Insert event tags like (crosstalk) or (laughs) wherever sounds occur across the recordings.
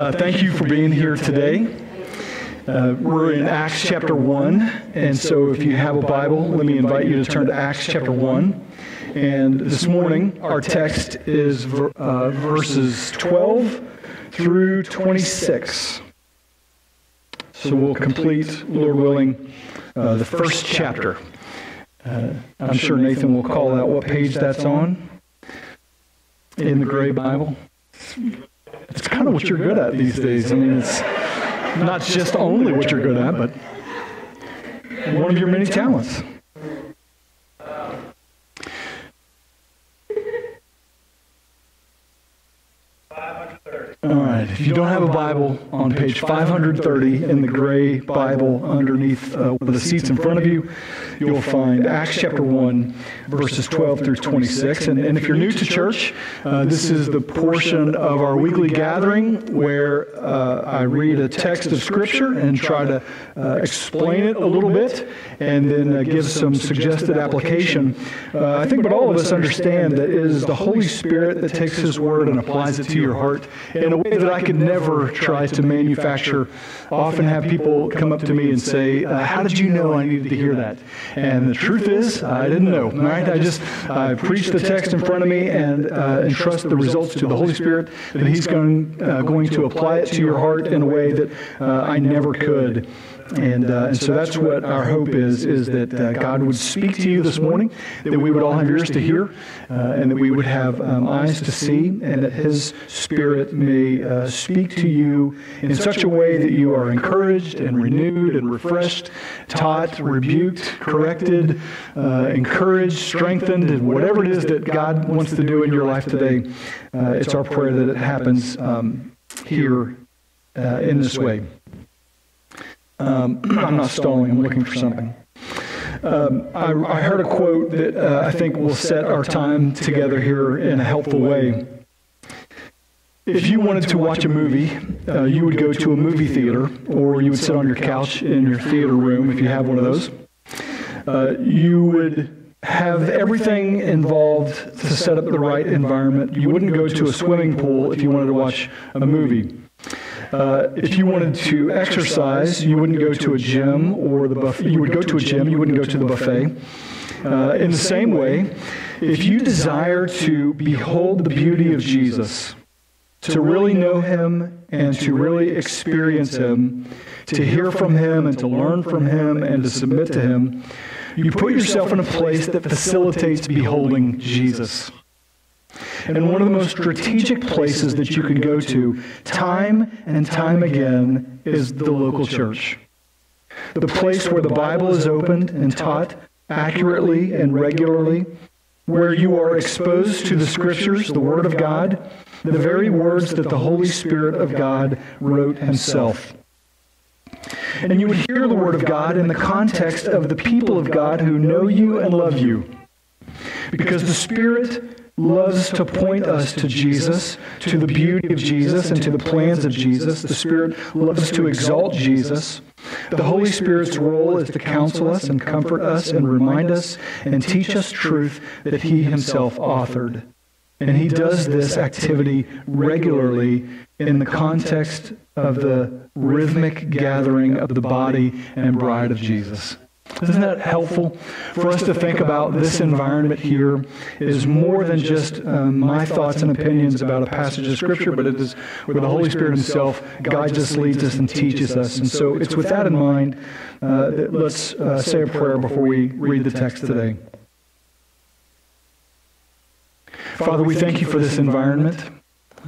Uh, thank you for being here today. Uh, we're in Acts chapter 1, and so if you have a Bible, let me invite you to turn to Acts chapter 1. And this morning, our text is uh, verses 12 through 26. So we'll complete, Lord willing, uh, the first chapter. Uh, I'm sure Nathan will call out what page that's on in the gray Bible. Kind of what you're good at these days. I mean, it's not just only what you're good at, but one of your many talents. All right. If you don't have a Bible, on page 530 in the gray Bible underneath uh, the seats in front of you, you'll find Acts chapter 1, verses 12 through 26. And, and if you're new to church, uh, this is the portion of our weekly gathering where uh, I read a text of Scripture and try to uh, explain it a little bit and then uh, give some suggested application. Uh, I think but all of us understand that it is the Holy Spirit that takes His Word and applies it to your heart in a way that I could never try to manufacture. Often have people come up to me and say, uh, How did you know I needed to hear that? And the truth is, I didn't know. Right? I just I preached the text in front of me and uh, entrust the results to the Holy Spirit that He's going, uh, going to apply it to your heart in a way that uh, I never could. And, uh, and so that's what our hope is, is that uh, God would speak to you this morning, that we would all have ears to hear, uh, and that we would have um, eyes to see, and that His Spirit may uh, speak to you in such a way that you are encouraged and renewed and refreshed, taught, rebuked, corrected, uh, encouraged, strengthened, and whatever it is that God wants to do in your life today. Uh, it's our prayer that it happens um, here in this way. Um, (clears throat) I'm not stalling, I'm looking for something. Um, I, I, heard a quote that uh, I think will set our time together here in a helpful way. If you wanted to watch a movie, uh, you would go to a movie theater, or you would sit on your couch in your theater room if you have one of those. Uh, you would have everything involved to set up the right environment. You wouldn't go to a swimming pool if you wanted to watch a movie. Uh, if you wanted to exercise, you wouldn't go to a gym or the buffet. You would go to a gym, you wouldn't go to the buffet. Uh, in the same way, if you desire to behold the beauty of Jesus, to really know him and to really experience him, to hear from him and to learn from him and to submit to him, you put yourself in a place that facilitates beholding Jesus. And one of the most strategic places that you can go to time and time again is the local church. The place where the Bible is opened and taught accurately and regularly, where you are exposed to the Scriptures, the Word of God, the very words that the Holy Spirit of God wrote Himself. And you would hear the Word of God in the context of the people of God who know you and love you. Because the Spirit loves to point us to Jesus, to the beauty of Jesus, and to the plans of Jesus. The Spirit loves to exalt Jesus. The Holy Spirit's role is to counsel us and comfort us and remind us and teach us truth that He Himself authored. And He does this activity regularly in the context of the rhythmic gathering of the body and bride of Jesus. Isn't that helpful for us to think about this environment here is more than just um, my thoughts and opinions about a passage of Scripture, but it is where the Holy Spirit Himself guides us, leads us, and teaches us. And so it's with that in mind uh, that let's uh, say a prayer before we read the text today. Father, we thank you for this environment.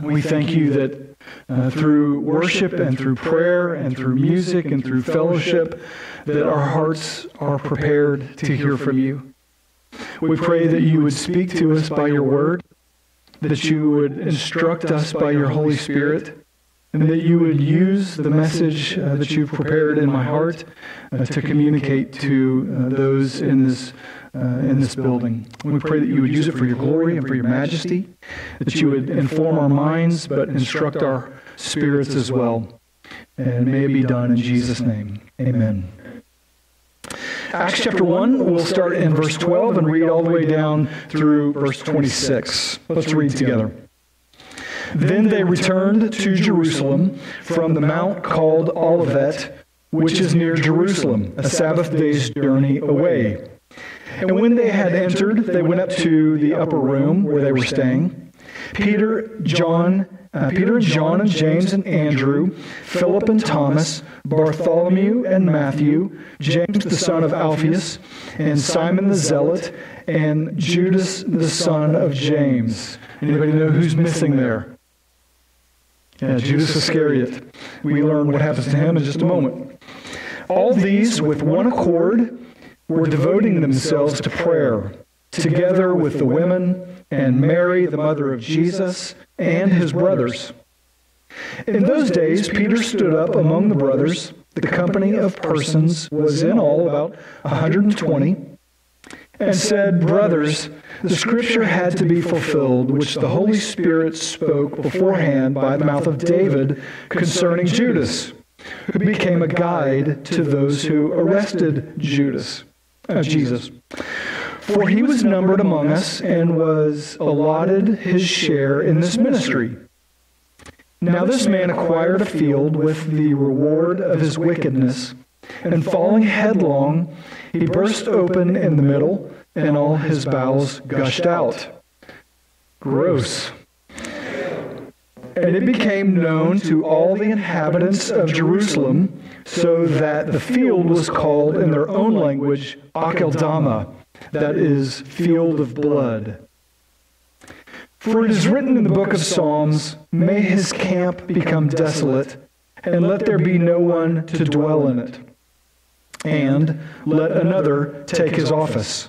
We thank you that uh, through worship and through prayer and through music and through fellowship, that our hearts are prepared to hear from you. We pray that you would speak to us by your word, that you would instruct us by your Holy Spirit, and that you would use the message uh, that you've prepared in my heart uh, to communicate to uh, those in this, uh, in this building. We pray that you would use it for your glory and for your majesty, that you would inform our minds but instruct our spirits as well. And may it be done in Jesus' name. Amen. Acts chapter 1, we'll start in verse 12 and read all the way down through verse 26. Let's read together. Then they returned to Jerusalem from the mount called Olivet, which is near Jerusalem, a Sabbath day's journey away. And when they had entered, they went up to the upper room where they were staying. Peter, John, uh, Peter and John and James and Andrew, Philip and Thomas, Bartholomew and Matthew, James the son of Alphaeus, and Simon the Zealot, and Judas the son of James. Anybody know who's missing there? Yeah, Judas Iscariot. We learn what happens to him in just a moment. All these, with one accord, were devoting themselves to prayer, together with the women and Mary, the mother of Jesus, and his brothers. In those days, Peter stood up among the brothers. The company of persons was in all about 120 and said, Brothers, the scripture had to be fulfilled, which the Holy Spirit spoke beforehand by the mouth of David concerning Judas, who became a guide to those who arrested Judas, uh, Jesus. For he was numbered among us and was allotted his share in this ministry. Now this man acquired a field with the reward of his wickedness, and falling headlong, he burst open in the middle, and all his bowels gushed out. Gross. And it became known to all the inhabitants of Jerusalem, so that the field was called in their own language Akeldama, that is, field of blood. For it is written in the book of Psalms, May his camp become desolate, and let there be no one to dwell in it and let another take his office.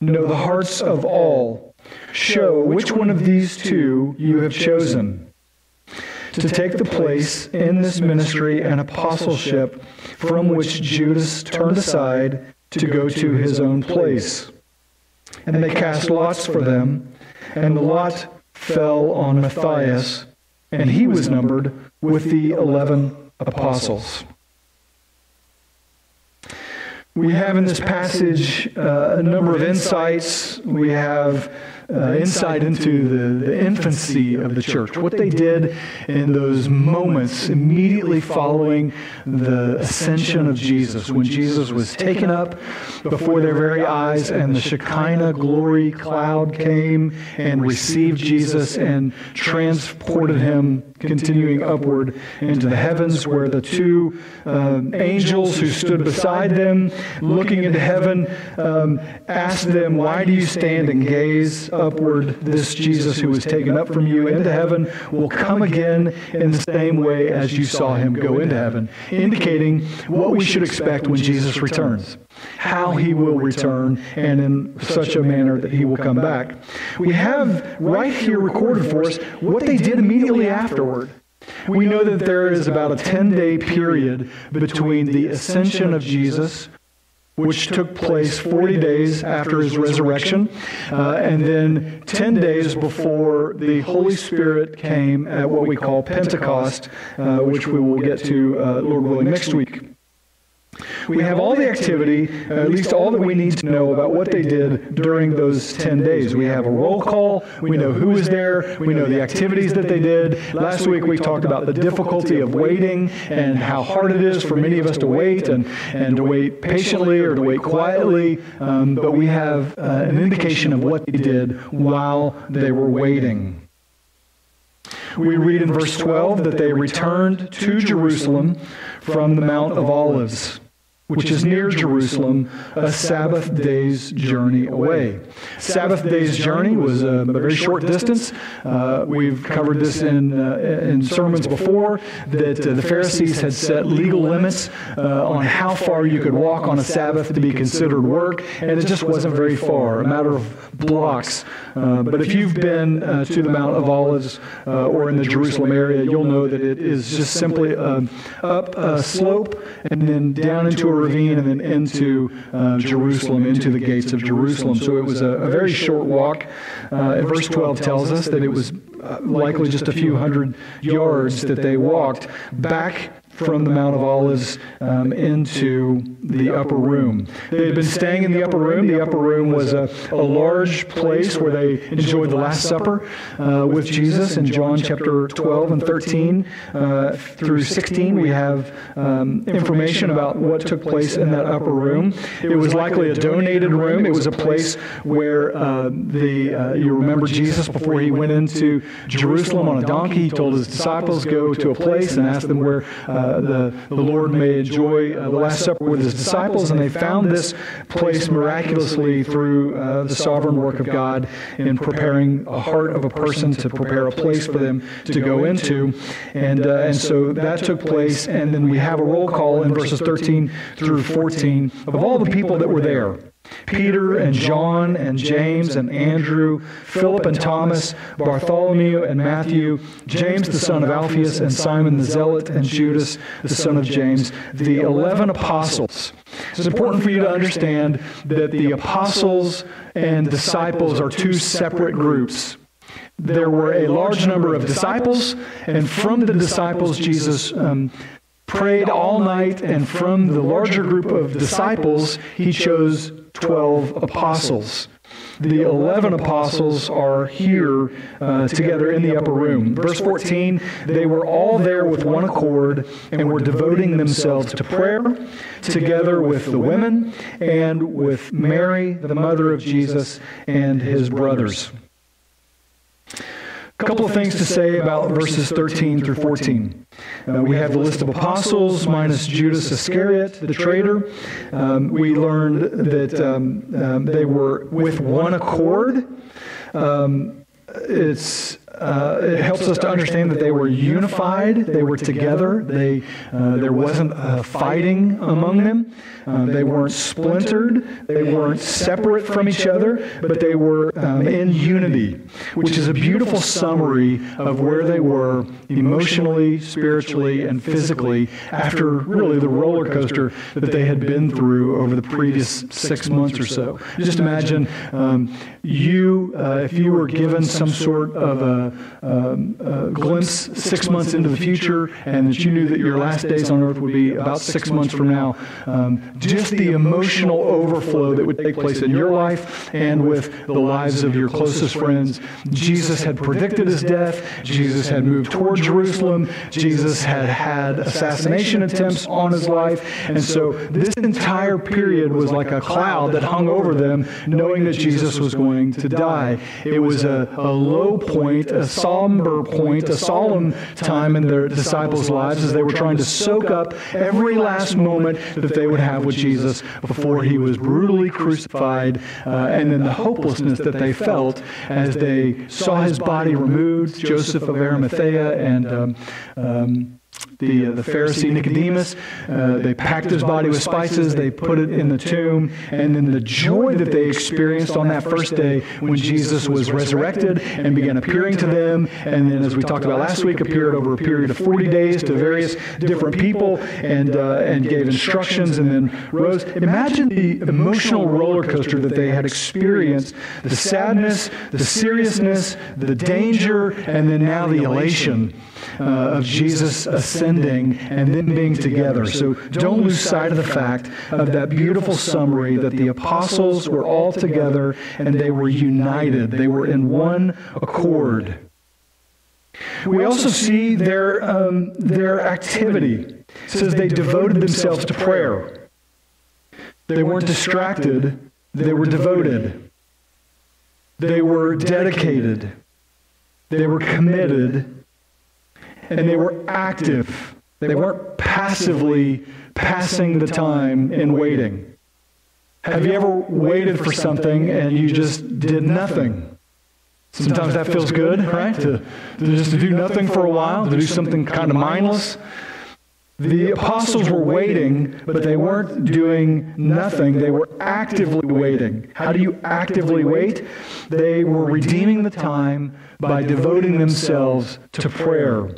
know the hearts of all. Show which one of these two you have chosen to take the place in this ministry and apostleship from which Judas turned aside to go to his own place. And they cast lots for them, and the lot fell on Matthias, and he was numbered with the eleven apostles. We have in this passage uh, a number of insights. We have uh, insight into the, the infancy of the church, what they did in those moments immediately following the ascension of Jesus, when Jesus was taken up before their very eyes and the Shekinah glory cloud came and received Jesus and transported him continuing upward into the heavens, where the two um, angels who stood beside them, looking into heaven, um, asked them, Why do you stand and gaze upward? This Jesus who was taken up from you into heaven will come again in the same way as you saw him go into heaven, indicating what we should expect when Jesus returns how he will return and in such a manner that he will come back. We have right here recorded for us what they did immediately afterward. We know that there is about a 10 day period between the ascension of Jesus, which took place 40 days after his resurrection, uh, and then 10 days before the Holy Spirit came at what we call Pentecost, uh, which we will get to, uh, Lord willing, next week. We have all the activity, uh, at least all that we need to know about what they did during those 10 days. We have a roll call. We know who was there. We know the activities that they did. Last week we talked about the difficulty of waiting and how hard it is for many of us to wait and, and to wait patiently or to wait quietly. Um, but we have uh, an indication of what they did while they were waiting. We read in verse 12 that they returned to Jerusalem from the Mount of Olives. Which is near Jerusalem, a Sabbath day's journey away. Sabbath day's journey was a, very short distance. Uh, we've covered this in, uh, in sermons before that uh, the Pharisees had set legal limits uh, on how far you could walk on a Sabbath to be considered work, and it just wasn't very far, a matter of blocks. Uh, but if you've been uh, to the Mount of Olives or in the Jerusalem area, you'll know that it is just simply up a slope and then down into a ravine and then into uh, Jerusalem, into the gates of Jerusalem. So it was a, a very short walk. Uh, verse 12 tells us that it was uh, likely just a few hundred yards that they walked back from the Mount of Olives um, into the upper room. They had been staying in the upper room. The upper room was a, a large place where they enjoyed the Last Supper uh, with Jesus in John chapter 12 and 13 uh, through 16. We have um, information about what took place in that upper room. It was likely a donated room. It was a place where uh, the uh, you remember Jesus before he went into Jerusalem on a donkey. He told his disciples go to a place and ask them where the, the Lord may enjoy uh, the Last Supper with his disciples, and they found this place miraculously through uh, the sovereign work of God in preparing a heart of a person to prepare a place for them to go into. And, uh, and so that took place, and then we have a roll call in verses 13 through 14 of all the people that were there. Peter and John and James and Andrew, Philip and Thomas, Bartholomew and Matthew, James the son of Alphaeus and Simon the Zealot and Judas the son of James, the 11 apostles. It's important for you to understand that the apostles and disciples are two separate groups. There were a large number of disciples, and from the disciples, Jesus um, prayed all night, and from the larger group of disciples, he chose 12 apostles. The 11 apostles are here uh, together in the upper room. Verse 14, they were all there with one accord and were devoting themselves to prayer together with the women and with Mary, the mother of Jesus, and his brothers. A couple of things to say about verses 13 through 14. Uh, we have the list of apostles minus Judas Iscariot, the traitor. Um, we learned that um, um, they were with one accord. Um, it's uh, it helps us to understand that they were unified, they were together, they, uh, there wasn't uh, fighting among them, uh, they weren't splintered, they weren't separate from each other, but they were um, in unity, which is a beautiful summary of where they were emotionally, spiritually, and physically after really the roller coaster that they had been through over the previous six months or so. Just imagine um, you, uh, if you were given some sort of a um, a glimpse six months into the future and that you knew that your last days on earth would be about six months from now. Um, just the emotional overflow that would take place in your life and with the lives of your closest friends. Jesus had predicted his death. Jesus had moved toward Jerusalem. Jesus had had assassination attempts on his life. And so this entire period was like a cloud that hung over them, knowing that Jesus was going to die. It was a, a low point, a somber point, a solemn time in their disciples' lives as they were trying to soak up every last moment that they would have with Jesus before he was brutally crucified, uh, and then the hopelessness that they felt as they saw his body removed, Joseph of Arimathea and um, um, the, uh, the Pharisee Nicodemus. Uh, they packed his body with spices, they put it in the tomb, and then the joy that they experienced on that first day when Jesus was resurrected and began appearing to them, and then, as we talked about last week, appeared over a period of 40 days to various different people and, uh, and gave instructions and then rose. Imagine the emotional roller coaster that they had experienced the sadness, the seriousness, the danger, and then now the elation uh, of Jesus ascending and then being together. So don't lose sight of the fact of that beautiful summary that the apostles were all together and they were united. They were in one accord. We also see their, um, their activity. It says they devoted themselves to prayer. They weren't distracted, they were devoted. They were dedicated. They were committed and they were active. They weren't passively passing the time in waiting. Have you ever waited for something and you just did nothing? Sometimes that feels good, right? To, to just to do nothing for a while, to do something kind of mindless. The apostles were waiting, but they weren't doing nothing. They were actively waiting. How do you actively wait? They were redeeming the time by devoting themselves to prayer.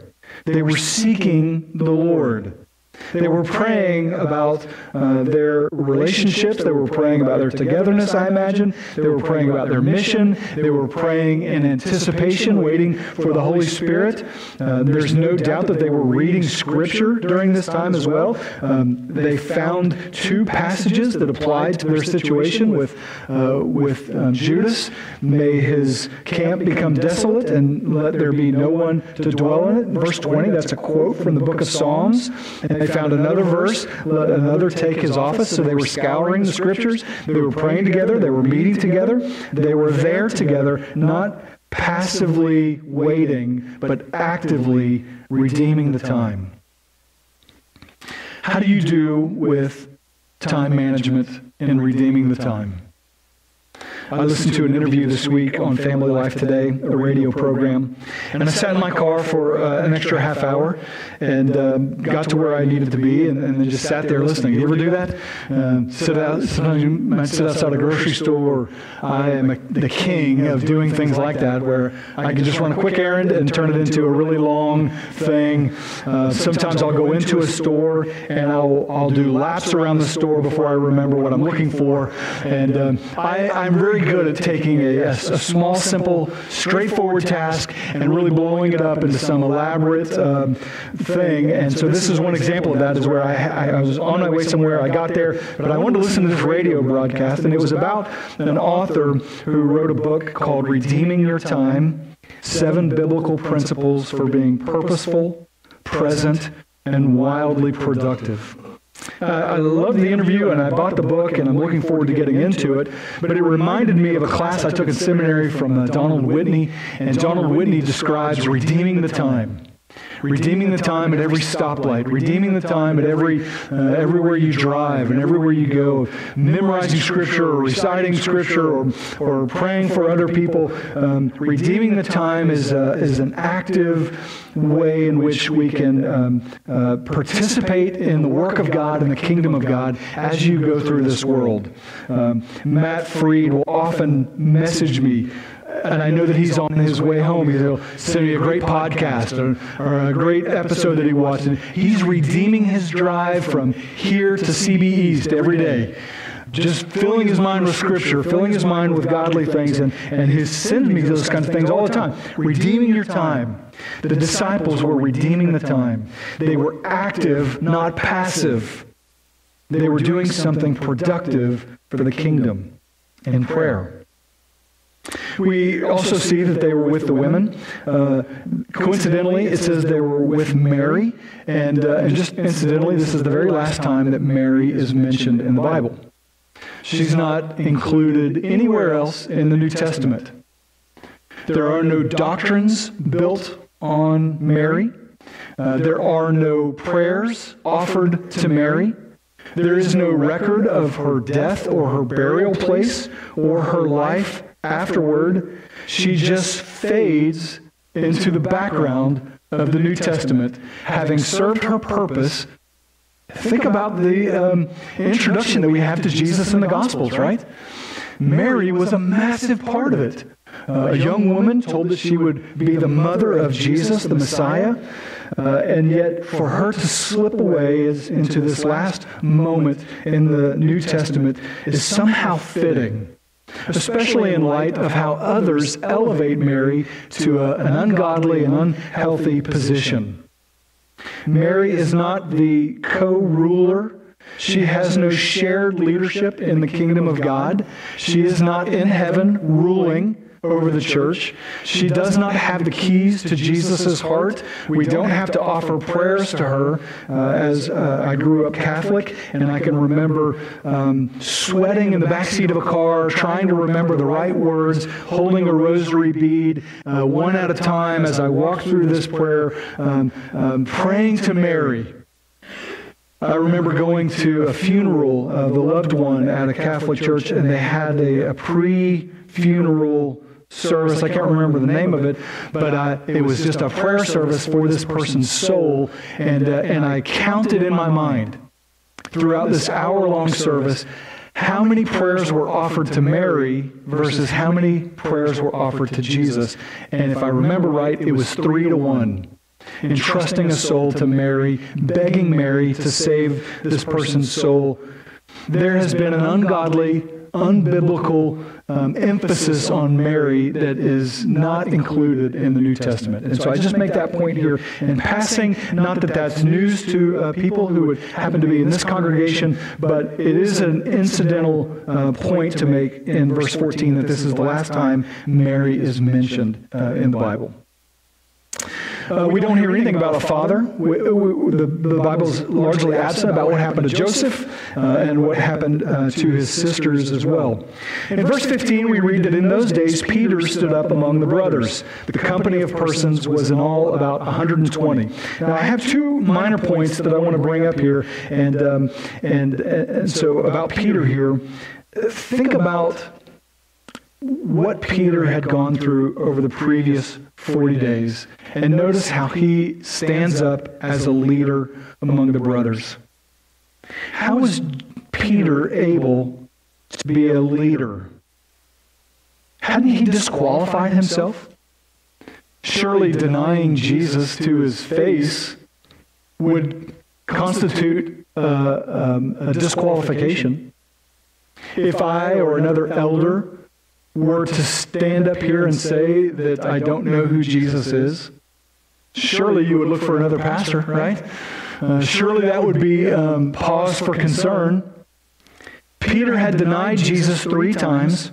They were seeking the Lord. They were praying about uh, their relationships. They were praying about their togetherness, I imagine. They were praying about their mission. They were praying in anticipation, waiting for the Holy Spirit. Uh, there's no doubt that they were reading Scripture during this time as well. Um, they found two passages that applied to their situation with, uh, with um, Judas. May his camp become desolate and let there be no one to dwell in it. Verse 20, that's a quote from the book of Psalms. And they found another verse, let another take his office. So they were scouring the scriptures. They were praying together. They were meeting together. They were there together, not passively waiting, but actively redeeming the time. How do you do with time management and redeeming the time? I listened to an interview this week on Family Life Today, a radio program, and I sat in my car for uh, an extra half hour and um, got to where I needed to be and, and then just sat there listening. You ever do that? Uh, sit out, sometimes you might sit outside a grocery store. I am a, the king of doing things like that where I can just run a quick errand and turn it into a really long thing. Uh, sometimes I'll go into a store and I'll, I'll do laps around the store before I remember what I'm looking for. And um, I, I'm very very good at taking a, a, a, small, simple, straightforward task and really blowing it up into some elaborate um, thing. And so this is one example of that is where I, I was on my way somewhere, I got there, but I wanted to listen to this radio broadcast, and it was about an author who wrote a book called Redeeming Your Time, Seven Biblical Principles for Being Purposeful, Present, and Wildly Productive. Uh, I loved the interview and I bought the book and I'm looking forward to getting into it. But it reminded me of a class I took in seminary from uh, Donald Whitney, and Donald Whitney describes redeeming the time redeeming the time at every stoplight, redeeming the time at every uh, everywhere you drive and everywhere you go, memorizing scripture or reciting scripture or, or praying for other people. Um, redeeming the time is, uh, is an active way in which we can um, uh, participate in the work of God and the kingdom of God as you go through this world. Um, Matt Freed will often message me and I know that he's on his way home. He'll send me a great podcast or, or, a great episode that he watched. He's redeeming his drive from here to CB East every day. Just filling his mind with Scripture, filling his mind with godly things, and, and he sends me those kinds of things all the time. Redeeming your time. The disciples were redeeming the time. They were active, not passive. They were doing something productive for the kingdom in prayer. We also see that they were with the women. Uh, coincidentally, it says they were with Mary. And, uh, and just incidentally, this is the very last time that Mary is mentioned in the Bible. She's not included anywhere else in the New Testament. There are no doctrines built on Mary. Uh, there are no prayers offered to Mary. There is no record of her death or her burial place or her life afterward, she just fades into the background of the New Testament, having served her purpose. Think about the um, introduction that we have to Jesus in the Gospels, right? Mary was a massive part of it. Uh, a young woman told that she would be the mother of Jesus, the Messiah. Uh, and yet, for her to slip away is, into this last moment in the New Testament is somehow fitting especially in light of how others elevate Mary to a, an ungodly and unhealthy position. Mary is not the co ruler. She has no shared leadership in the kingdom of God. She is not in heaven ruling over the church. She does not have the keys to Jesus' heart. We don't have to offer prayers to her. Uh, as uh, I grew up Catholic, and I can remember um, sweating in the backseat of a car, trying to remember the right words, holding a rosary bead uh, one at a time as I walked through this prayer, um, um, praying to Mary. I remember going to a funeral of a loved one at a Catholic church, and they had a, a pre funeral service. I can't remember the name of it, but uh, it was just a prayer service for this person's soul. And, uh, and I counted in my mind throughout this hour long service how many prayers were offered to Mary versus how many prayers were offered to Jesus. And if I remember right, it was three to one. Entrusting a soul to Mary, begging Mary to save this person's soul. There has been an ungodly, unbiblical um, emphasis on Mary that is not included in the New Testament. And so I just make that point here in passing, not that that's news to uh, people who would happen to be in this congregation, but it is an incidental uh, point to make in verse 14 that this is the last time Mary is mentioned uh, in the Bible. Uh, we don't hear anything about a father. We, we, the, the Bible's largely absent about what happened to Joseph uh, and what happened uh, to his sisters as well. In verse 15, we read that in those days Peter stood up among the brothers. The company of persons was in all about 120. Now, I have two minor points that I want to bring up here, and, um, and, and so about Peter here. Think about what Peter had gone through over the previous 40 days. And notice how he stands up as a leader among the brothers. How was Peter able to be a leader? Hadn't he disqualified himself? Surely denying Jesus to his face would constitute uh, um, a disqualification. If I or another elder were to stand up here and say that I don't know who Jesus is, surely you would look for another pastor, right? Uh, surely that would be um, pause for concern. Peter had denied Jesus three times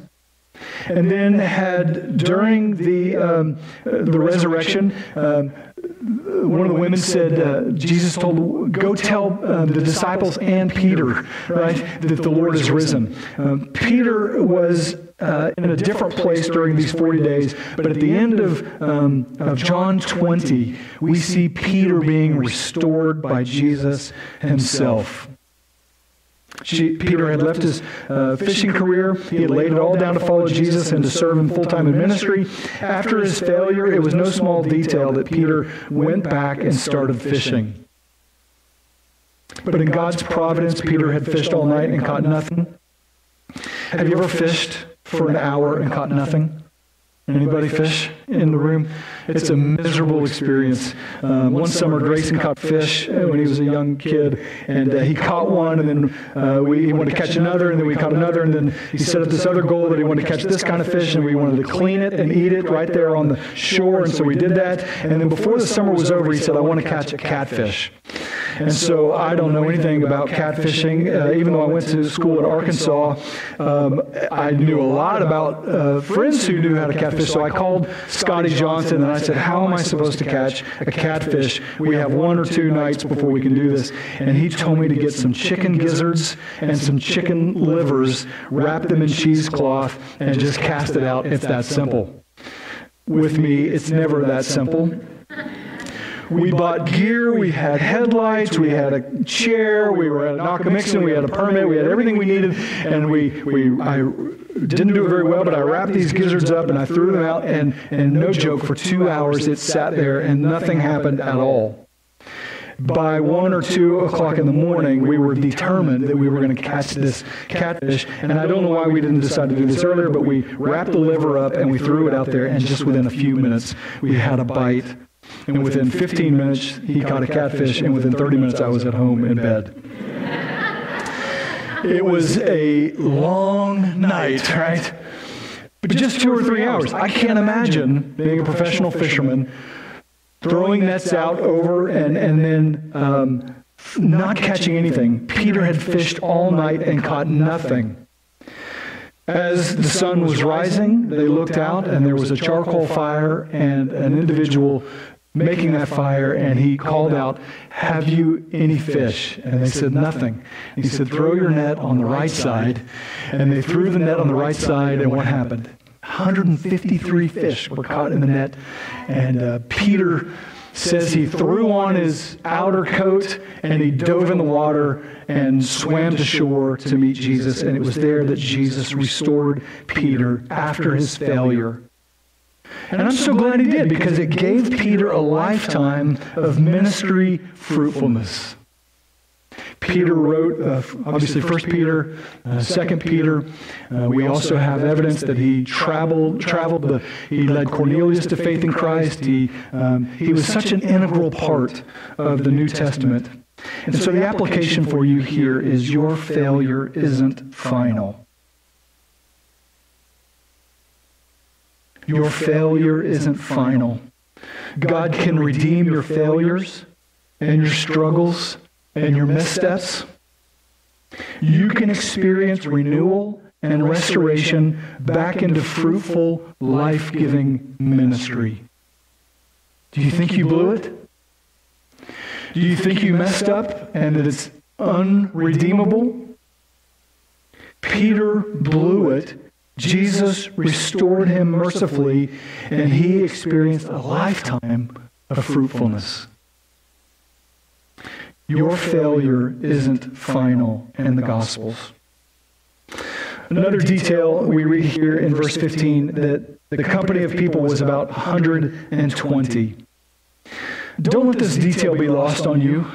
and then had during the um, the resurrection um, one of the women said, uh, Jesus told, go tell uh, the disciples and Peter, right, that the Lord is risen. Peter was uh, in a different place during these 40 days, but at the end of, um, of John 20, we see Peter being restored by Jesus himself. She, Peter had left his uh, fishing career. He had laid it all down to follow Jesus and to serve him full time in ministry. After his failure, it was no small detail that Peter went back and started fishing. But in God's providence, Peter had fished all night and caught nothing. Have you ever fished for an hour and caught nothing? Anybody fish in the room? It's a miserable experience. Um, one summer, Grayson caught fish when he was a young kid, and uh, he caught one, and then uh, we, he wanted to catch another, and then we caught another, and then he set up this other goal that he wanted to catch this kind of fish, and we wanted to clean it and eat it right there on the shore, and so we did that. And then before the summer was over, he said, I want to catch a catfish. And so I don't know anything about catfishing. Uh, even though I went to school in Arkansas, um, I knew a lot about uh, friends who knew how to catfish. So I called Scotty Johnson and I said, How am I supposed to catch a catfish? We have one or two nights before we can do this. And he told me to get some chicken gizzards and some chicken livers, wrap them in cheesecloth, and just cast it out. It's that simple. With me, it's never that simple. We bought gear, we had headlights, we had a chair, we were at Nockamixon, we had a permit, we had everything we needed, and we, we I didn't do it very well, but I wrapped these gizzards up and I threw them out, and, and no joke, for two hours it sat there and nothing happened at all. By one or two o'clock in the morning, we were determined that we were going to catch this catfish. And I don't know why we didn't decide to do this earlier, but we wrapped the liver up and we threw it out there, and just within a few minutes, we had a bite and within 15 minutes, he caught a catfish, and within 30 minutes, I was at home in bed. It was a long night, right? But just two or three hours. I can't imagine being a professional fisherman, throwing nets out over and, and then um, not catching anything. Peter had fished all night and caught nothing. As the sun was rising, they looked out, and there was a charcoal fire and an individual making that fire, and he called out, Have you any fish? And they said, Nothing. He said, Throw your net on the right side. And they threw the net on the right side, and what happened? 153 fish were caught in the net, and uh, Peter says he threw on his outer coat and he dove in the water and swam to shore to meet Jesus. And it was there that Jesus restored Peter after his failure. And I'm so glad he did because it gave Peter a lifetime of ministry fruitfulness. Peter wrote, uh, obviously, First Peter, uh, Second Peter. Uh, we also have evidence that he traveled. Traveled. The, he led Cornelius to faith in Christ. He um, he was such an integral part of the New Testament. And so the application for you here is: your failure isn't final. Your failure isn't final. God can redeem your failures and your struggles and your missteps, you can experience renewal and restoration back into fruitful, life giving ministry. Do you think you blew it? Do you think you messed up and that it's unredeemable? Peter blew it. Jesus restored him mercifully, and he experienced a lifetime of fruitfulness. Your failure isn't final in the Gospels. Another detail we read here in verse 15 that the company of people was about 120. Don't let this detail be lost on you.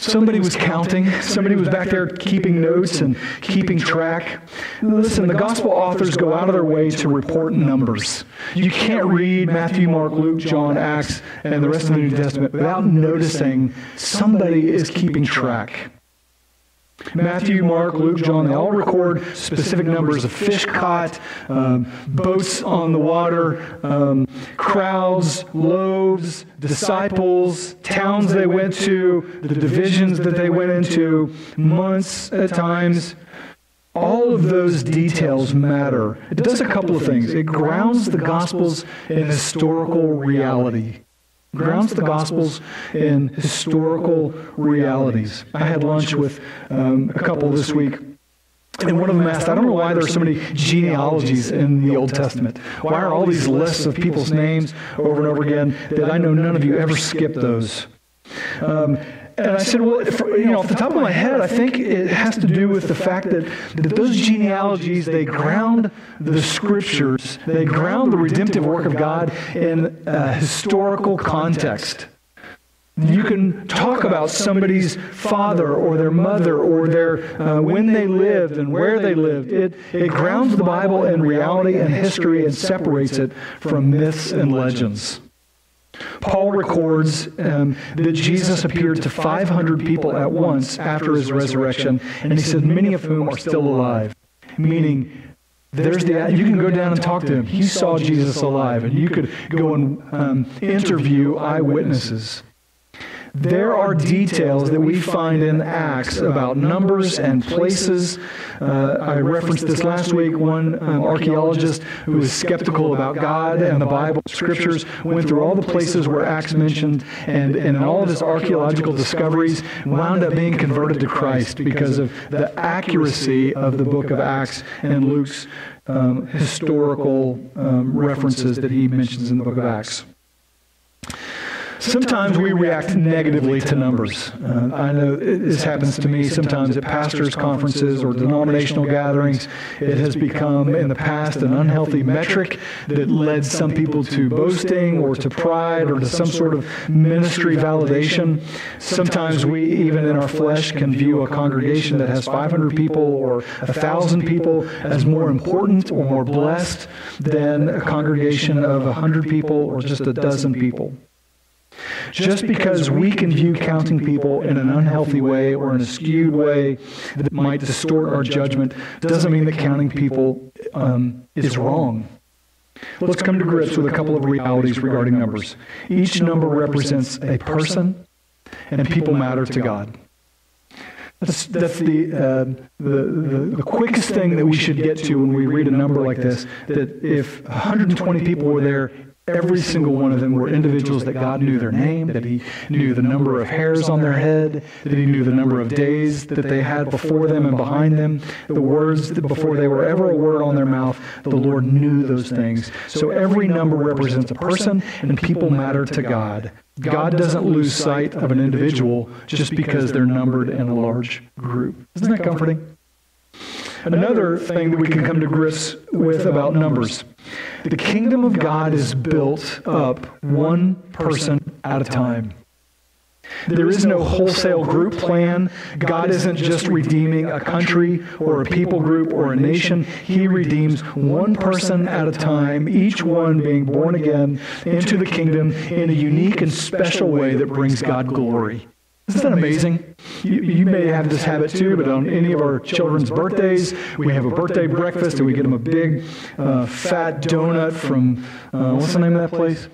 Somebody was counting. Somebody was back there keeping notes and keeping track. Listen, the gospel authors go out of their way to report numbers. You can't read Matthew, Mark, Luke, John, Acts, and the rest of the New Testament without noticing somebody is keeping track. Matthew, Mark, Luke, John, they all record specific numbers of fish caught, um, boats on the water, um, crowds, loaves, disciples, towns they went to, the divisions that they went into, months at times. All of those details matter. It does a couple of things. It grounds the Gospels in historical reality grounds the Gospels in historical realities. I had lunch with um, a couple this week. And one of them asked, I don't know why there are so many genealogies in the Old Testament. Why are all these lists of people's names over and over again that I know none of you ever skip those? Um, and I said, well, for, you know, off the top of my head, I think it has to do with the fact that, that those genealogies, they ground the scriptures, they ground the redemptive work of God in a historical context. You can talk about somebody's father or their mother or their uh, when they lived and where they lived. It, it grounds the Bible in reality and history and separates it from myths and legends. Paul records um, that Jesus appeared to 500 people at once after his resurrection, and he said, many of whom are still alive. Meaning, there's the you can go down and talk to him. He saw Jesus alive, and you could go and um, interview eyewitnesses. There are details that we find in Acts about numbers and places. Uh, I referenced this last week. One um, archaeologist who was skeptical about God and the Bible scriptures went through all the places where Acts mentioned, and, and in all of his archaeological discoveries, wound up being converted to Christ because of the accuracy of the book of Acts and Luke's um, historical um, references that he mentions in the book of Acts. Sometimes we react negatively to numbers. Uh, I know this happens to me sometimes at pastors' conferences or denominational gatherings. It has become, in the past, an unhealthy metric that led some people to boasting or to pride or to some sort of ministry validation. Sometimes we, even in our flesh, can view a congregation that has 500 people or 1,000 people as more important or more blessed than a congregation of 100 people or just a dozen people. Just because we can view counting people in an unhealthy way or in a skewed way that might distort our judgment doesn't mean that counting people um, is wrong. Let's come to grips with a couple of realities regarding numbers. Each number represents a person, and people matter to God. That's, that's the, uh, the, the, the, quickest thing that we should get to when we read a number like this. That if 120 people were there Every single one of them were individuals that God knew their name, that He knew the number of hairs on their head, that He knew the number of days that they had before them and behind them, the words that before they were ever a word on their mouth. The Lord knew those things. So every number represents a person, and people matter to God. God doesn't lose sight of an individual just because they're numbered in a large group. Isn't that comforting? Another thing that we can come to grips with about numbers the kingdom of God is built up one person at a time. There is no wholesale group plan. God isn't just redeeming a country or a people group or a nation. He redeems one person at a time, each one being born again into the kingdom in a unique and special way that brings God glory. Isn't that amazing? You, you, may have this habit too, but on any of our children's birthdays, we have a birthday breakfast and we get them a big uh, fat donut from, uh, what's the name of that place?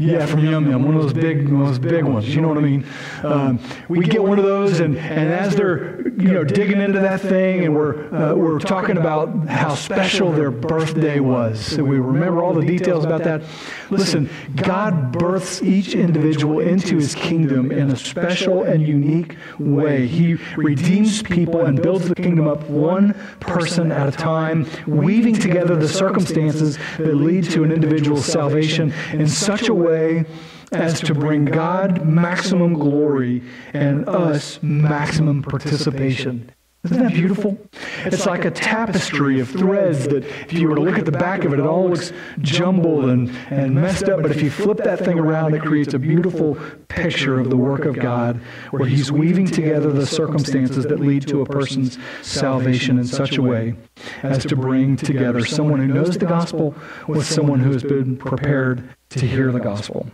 Yeah, from Yum Yum, one of those big, those big ones. You know what I mean? Um, we get one of those, and, and as they're you know digging into that thing, and we're uh, we're talking about how special their birthday was, so we remember all the details about that. Listen, God births each individual into His kingdom in a special and unique way. He redeems people and builds the kingdom up one person at a time, weaving together the circumstances that lead to an individual's salvation in such a way way as to bring God maximum glory and us maximum participation. Isn't that beautiful? It's like a tapestry of threads that, if you were to look at the back of it, it all looks jumbled and, and messed up. But if you flip that thing around, it creates a beautiful picture of the work of God, where He's weaving together the circumstances that lead to a person's salvation in such a way as to bring together someone who knows the gospel with someone who has been prepared to hear the gospel.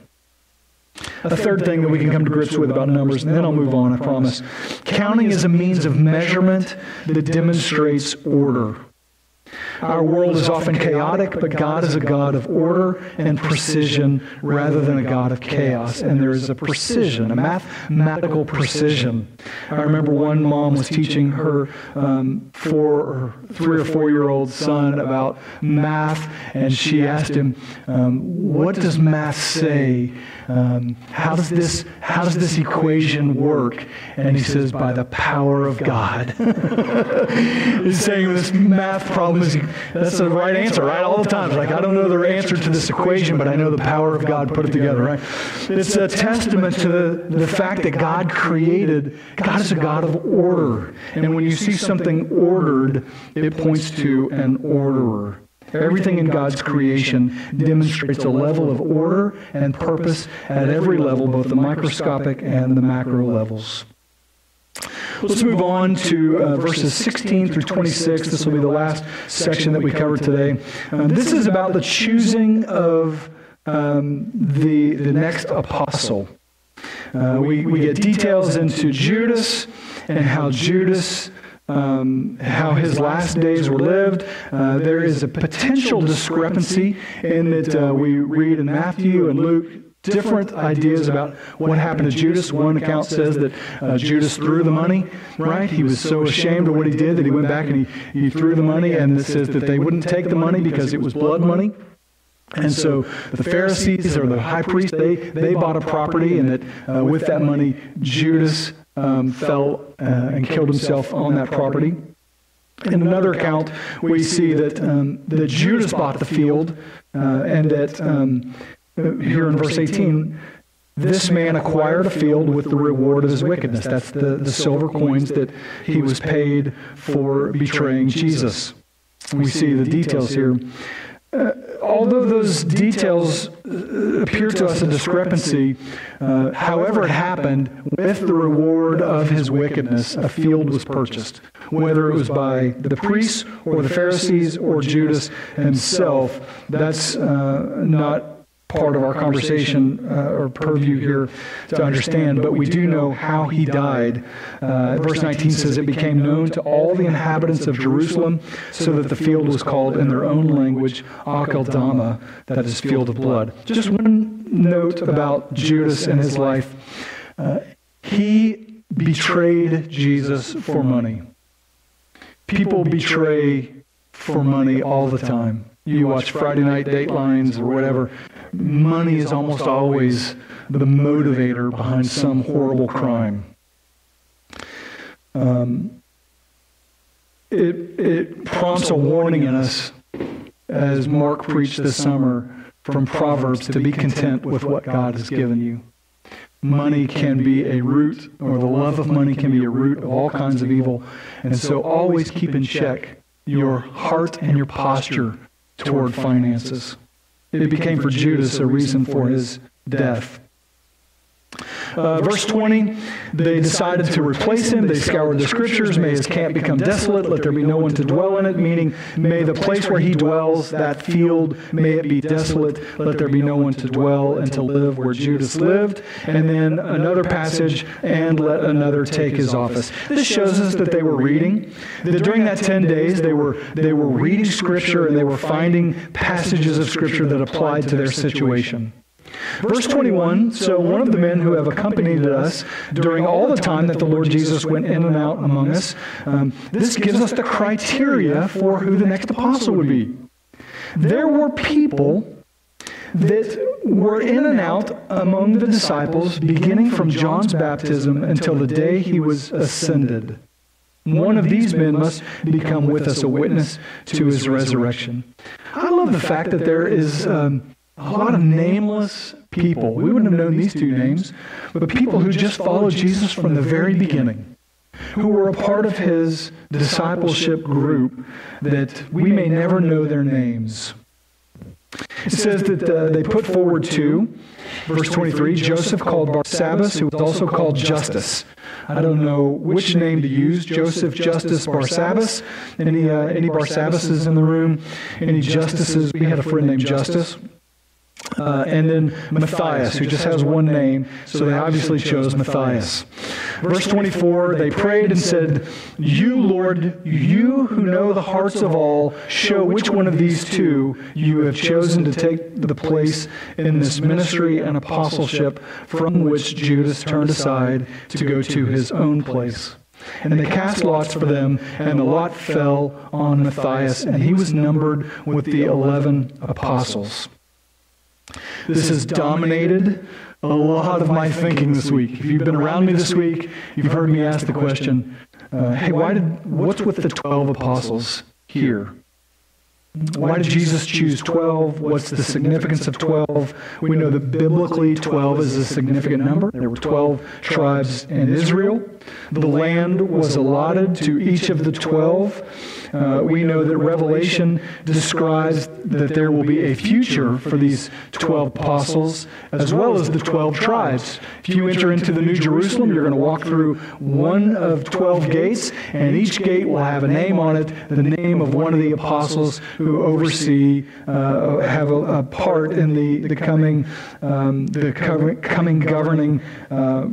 A third thing that we can come to grips with about numbers, and then I'll move on, I promise. Counting is a means of measurement that demonstrates order. Our world is often chaotic, but God is a God of order and precision rather than a God of chaos. And there is a precision, a mathematical precision. I remember one mom was teaching her um, four or three or four year old son about math, and she asked him, um, "What does math say? Um, how does this how does this equation work?" And he says, "By the power of God." (laughs) He's saying this math problem is that's the right answer, right? All the time. like, I don't know the answer to this equation, but I know the power of God put it together, right? It's a testament to the, the fact that God created, God is a God of order. And when you see something ordered, it points to an orderer. Everything in God's creation demonstrates a level of order and purpose at every level, both the microscopic and the macro levels. Let's move on to uh, verses 16 through 26. This will be the last section that we cover today. Um, this is about the choosing of um, the, the next apostle. Uh, we, we get details into Judas and how Judas um, how his last days were lived. Uh, there is a potential discrepancy in that uh, we read in Matthew and Luke different ideas about what happened to Judas. One account says that uh, Judas threw the money, right? He was so ashamed of what he did that he went back and he, he threw the money, and it says that they wouldn't take the money because it was blood money. And so the Pharisees or the high priest, they, they bought a property, and that uh, with that money, Judas um, fell uh, and killed himself on that property. In another account, we see that, um, that Judas bought the field uh, and that um, here in verse 18, this man acquired a field with the reward of his wickedness. That's the, the silver coins that he was paid for betraying Jesus. We see the details here. Uh, although those details uh, appear to us a discrepancy, uh, however it happened, with the reward of his wickedness, a field was purchased. Whether it was by the priests or the Pharisees or Judas himself, that's uh, not part of our conversation uh, or purview here to understand, but we do know how he died. Uh, verse 19 says, It became known to all the inhabitants of Jerusalem, so that the field was called in their own language Akeldama, that is, field of blood. Just one note about Judas and his life. Uh, he betrayed Jesus for money. People betray for money all the time. You watch Friday Night Datelines or whatever, money is almost always the motivator behind some horrible crime. Um, it, it prompts a warning in us, as Mark preached this summer from Proverbs, to be content with what God has given you. Money can be a root, or the love of money can be a root of all kinds of evil. And so always keep in check your heart and your posture toward finances. It became for Judas a reason for his death. Uh, verse 20, they decided to replace him. They scoured the scriptures. May his camp become desolate. Let there be no one to dwell in it, meaning, may the place where he dwells, that field, may it be desolate. Let there be no one to dwell and to live where Judas lived. And then another passage, and let another take his office. This shows us that they were reading, that during that 10 days, they were, they were reading scripture and they were finding passages of scripture that applied to their situation. Verse 21 So one of the men who have accompanied us during all the time that the Lord Jesus went in and out among us, um, this gives us the criteria for who the next apostle would be. There were people that were in and out among the disciples, beginning from John's baptism until the day he was ascended. One of these men must become with us a witness to his resurrection. I love the fact that there is um, a lot of nameless people. We wouldn't have known these two names, but people who just followed Jesus from the very beginning, who were a part of his discipleship group that we may never know their names. It says that uh, they put forward two. Verse 23 Joseph called Barsabbas, who was also called Justus. I don't know which name to use Joseph, Justus, Barsabbas. Any, uh, any Barsabbases in the room? Any Justices? We had a friend named Justus. Uh, and then Matthias, who just has one name, so they obviously chose Matthias. Verse 24, they prayed and said, You, Lord, you who know the hearts of all, show which one of these two you have chosen to take the place in this ministry and apostleship from which Judas turned aside to go to his own place. And they cast lots for them, and the lot fell on Matthias, and he was numbered with the eleven apostles. This has dominated a lot of my thinking this week. If you've been around me this week, you've heard me ask the question, uh, hey, why did, what's with the 12 apostles here? Why did Jesus choose 12? What's the significance of 12? We know that biblically 12 is a significant number. There were 12 tribes in Israel. The land was allotted to each of the 12. Uh, we know that Revelation describes that there will be a future for these 12 apostles as well as the 12 tribes. If you enter into the New Jerusalem, you're going to walk through one of 12 gates, and each gate will have a name on it, the name of one of the apostles who oversee, uh, have a, a, part in the, the coming, um, the coming governing. Uh,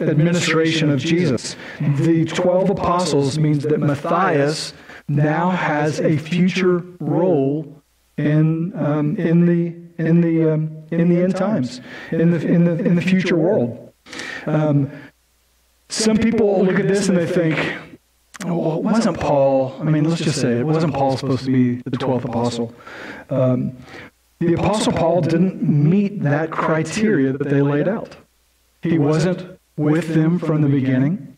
administration of Jesus. The 12 apostles means that Matthias now has a future role in, um, in the, in, the, um, in the end times, in the, in the, in the future world. Um, some people look at this and they think, well, it wasn't Paul. I mean, let's just say it wasn't Paul supposed to be the 12th apostle. Um, the apostle Paul didn't meet that criteria that they laid out. He wasn't with them from the beginning.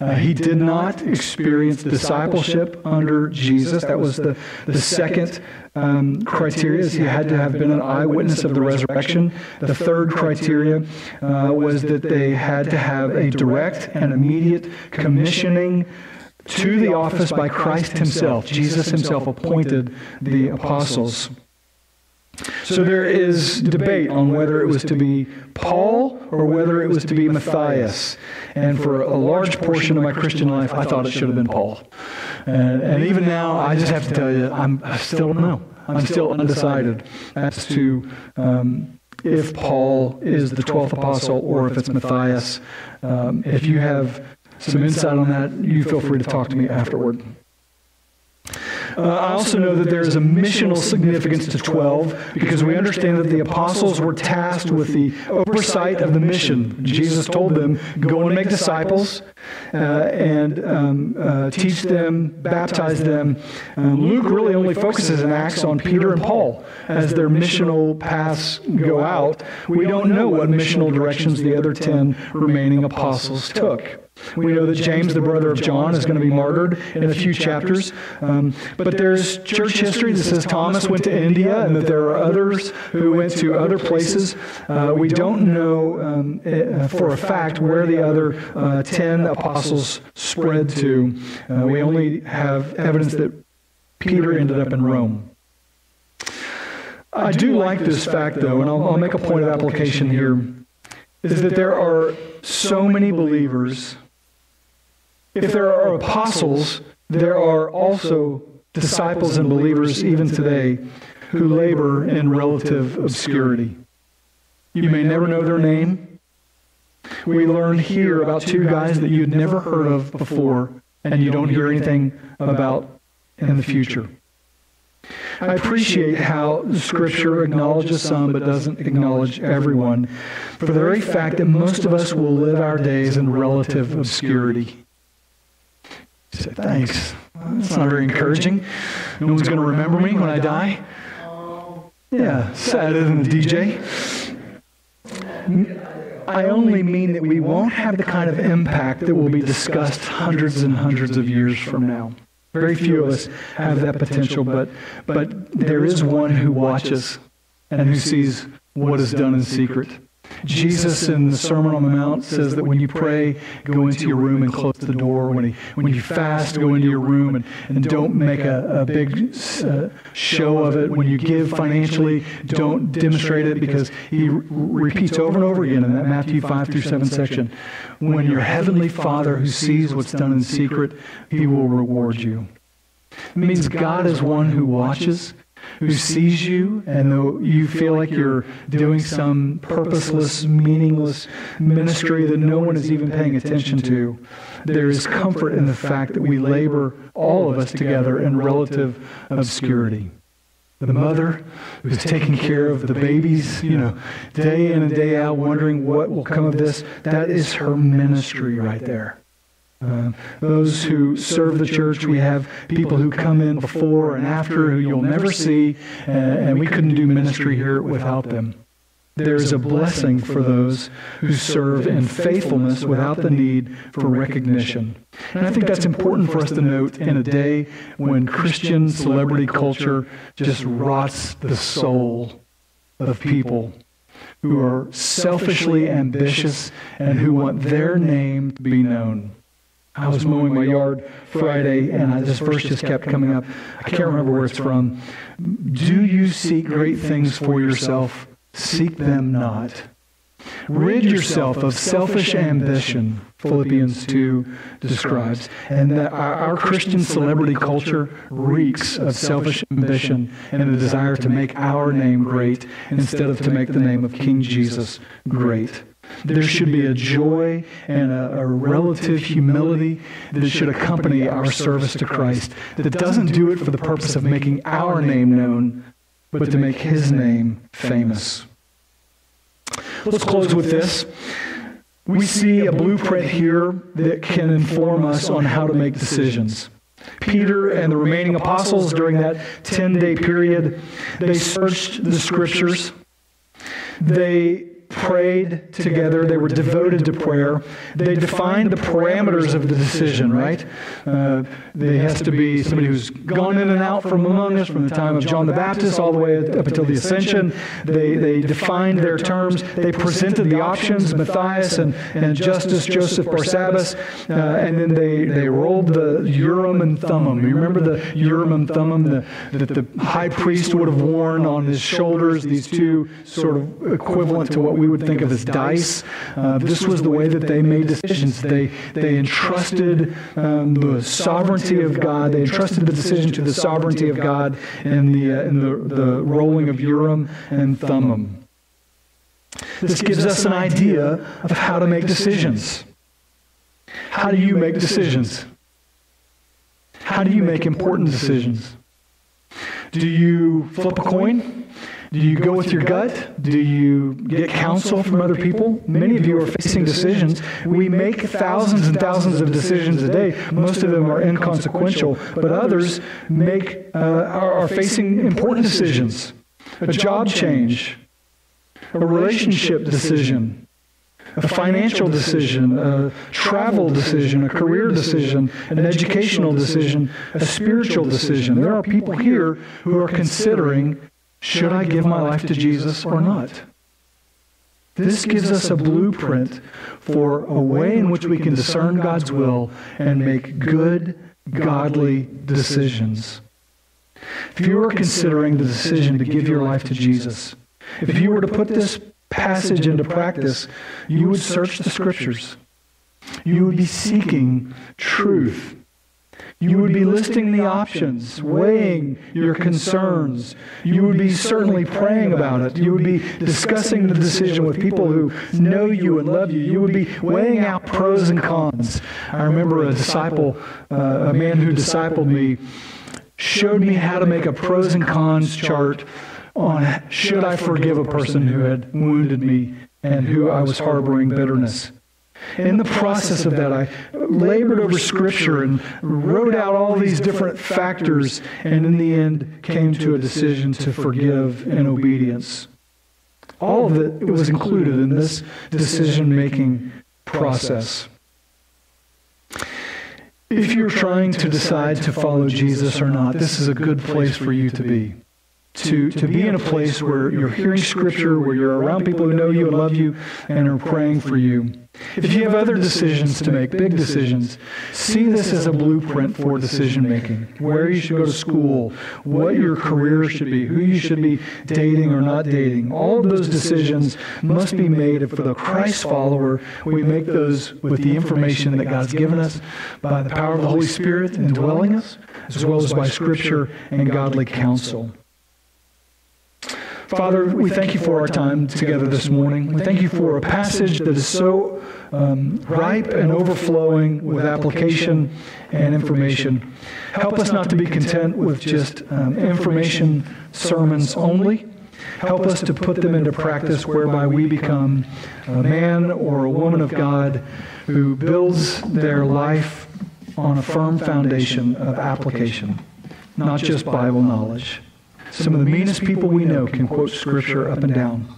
Uh, he did not experience discipleship under Jesus. That was the, the second um, criteria. He had to have been an eyewitness of the resurrection. The third criteria uh, was that they had to have a direct and immediate commissioning to the office by Christ himself. Jesus himself appointed the apostles. So there is debate on whether it was to be Paul or whether it was to be Matthias. And for a large portion of my Christian life, I thought it should have been Paul. And, and even now, I just have to tell you, I'm, I still don't know. I'm still undecided as to um, if Paul is the 12th apostle or if it's Matthias. Um, if you have some insight on that, you feel free to talk to me afterward. Uh, I also know that there is a missional significance to 12 because we understand that the apostles were tasked with the oversight of the mission. Jesus told them, Go and make disciples uh, and um, uh, teach them, baptize them. Um, Luke really only focuses in Acts on Peter and Paul as their missional paths go out. We don't know what missional directions the other 10 remaining apostles took. We know that James, the brother of John, is going to be martyred in a few chapters. Um, but there's church history that says Thomas went to India and that there are others who went to other places. Uh, we don't know um, uh, for a fact where the other uh, 10 apostles spread to. Uh, we only have evidence that Peter ended up in Rome. I do like this fact, though, and I'll, I'll make a point of application here, is that there are so many believers if there are apostles, there are also disciples and believers even today who labor in relative obscurity. You may never know their name. We learn here about two guys that you'd never heard of before and you don't hear anything about in the future. I appreciate how Scripture acknowledges some but doesn't acknowledge everyone for the very fact that most of us will live our days in relative obscurity. Said, Thanks. That's not very encouraging. No one's going to remember me when I die. Yeah, sad, isn't it, DJ? I only mean that we won't have the kind of impact that will be discussed hundreds and hundreds of years from now. Very few of us have that potential, but, but there is one who watches and who sees what is done in secret. Jesus in the Sermon on the Mount says that when you pray, go into your room and close the door. When, he, when you fast, go into your room and, and don't make a, a big uh, show of it. When you give financially, don't demonstrate it because he repeats over and over again in that Matthew 5 through 7 section. When your heavenly Father who sees what's done in secret, he will reward you. It means God is one who watches who sees you, and though you feel like you're doing some purposeless, meaningless ministry that no one is even paying attention to, there is comfort in the fact that we labor, all of us together, in relative obscurity. The mother who's taking care of the babies, you know, day in and day out, wondering what will come of this, that is her ministry right there. Uh, those who serve the church, we have people who come in before and after who you'll never see, uh, and we couldn't do ministry here without them. There is a blessing for those who serve in faithfulness without the need for recognition. And I think that's important for us to note in a day when Christian celebrity culture just rots the soul of people who are selfishly ambitious and who want their name to be known. I was mowing my yard Friday, and I, this verse just kept coming up. I can't remember where it's from. Do you seek great things for yourself? Seek them not. Rid yourself of selfish ambition, Philippians 2 describes. And that our, our, Christian celebrity culture reeks of selfish ambition and the desire to make our name great instead of to make the name of King Jesus great. There should be a joy and a, a, relative humility that should accompany our service to Christ that doesn't do it for the purpose of making our name known, but to make his name famous. Let's close with this. We see a blueprint here that can inform us on how to make decisions. Peter and the remaining apostles during that 10 day period, they searched the scriptures. They prayed together. They were devoted to prayer. They defined the parameters of the decision, right? Uh, there has to be somebody who's gone in and out from among us from the time of John the Baptist all the way up until the ascension. They, they defined their terms. They presented the options, Matthias and, and Justus Joseph Barsabbas, uh, and then they, they rolled the Urim and Thummim. You remember the Urim and Thummim that the, the high priest would have worn on his shoulders, these two sort of equivalent to what we would think of as dice. Uh, this was the way that they made decisions. They, they entrusted um, the sovereignty of God, they entrusted the decision to the sovereignty of God in the, uh, in the, the rolling of Urim and Thummim. This gives us an idea of how to make decisions. How do you make decisions? How do you make important decisions? Do you flip a coin? Do you go with your gut? Do you get counsel from other people? Many of you are facing decisions. We make thousands and thousands of decisions a day. Most of them are inconsequential, but others make uh, are, are facing important decisions. A job change, a relationship decision, a financial decision, a travel decision, a career decision, an educational decision, a spiritual decision. There are people here who are considering should I give my life to Jesus or not? This gives us a blueprint for a way in which we can discern God's will and make good, godly decisions. If you are considering the decision to give your life to Jesus, if you were to put this passage into practice, you would search the scriptures. You would be seeking truth. You would be listing the options, weighing your concerns. You would be certainly praying about it. You would be discussing the decision with people who know you and love you. You would be weighing out pros and cons. I remember a disciple, uh, a man who discipled me, showed me how to make a pros and cons chart on should I forgive a person who had wounded me and who I was harboring bitterness. In the process of that, I labored over Scripture and wrote out all these different factors, and in the end came to a decision to forgive in obedience. All of it, was included in this decision making process. If you're trying to decide to follow Jesus or not, this is a good place for you to be to, to be in a place where you're hearing Scripture, where you're around people who know you and love you and are praying for you. If you have other decisions to make, big decisions, see this as a blueprint for decision making. Where you should go to school, what your career should be, who you should be dating or not dating. All of those decisions must be made for the Christ follower. We make those with the information that God's given us by the power of the Holy Spirit indwelling us, as well as by Scripture and godly counsel. Father, we thank you for our time together this morning. We thank you for a passage that is so um, ripe and overflowing with application and information. Help us not to be content with just um, information sermons only. Help us to put them into practice whereby we become a man or a woman of God who builds their life on a firm foundation of application, not just Bible knowledge. Some of the meanest people we know can quote Scripture up and down.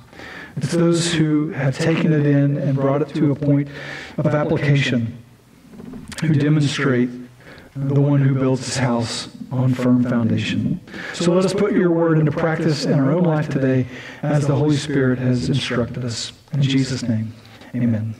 It's those who have taken it in and brought it to a point of application who demonstrate the one who builds his house on firm foundation. So let us put your word into practice in our own life today as the Holy Spirit has instructed us. In Jesus' name, amen.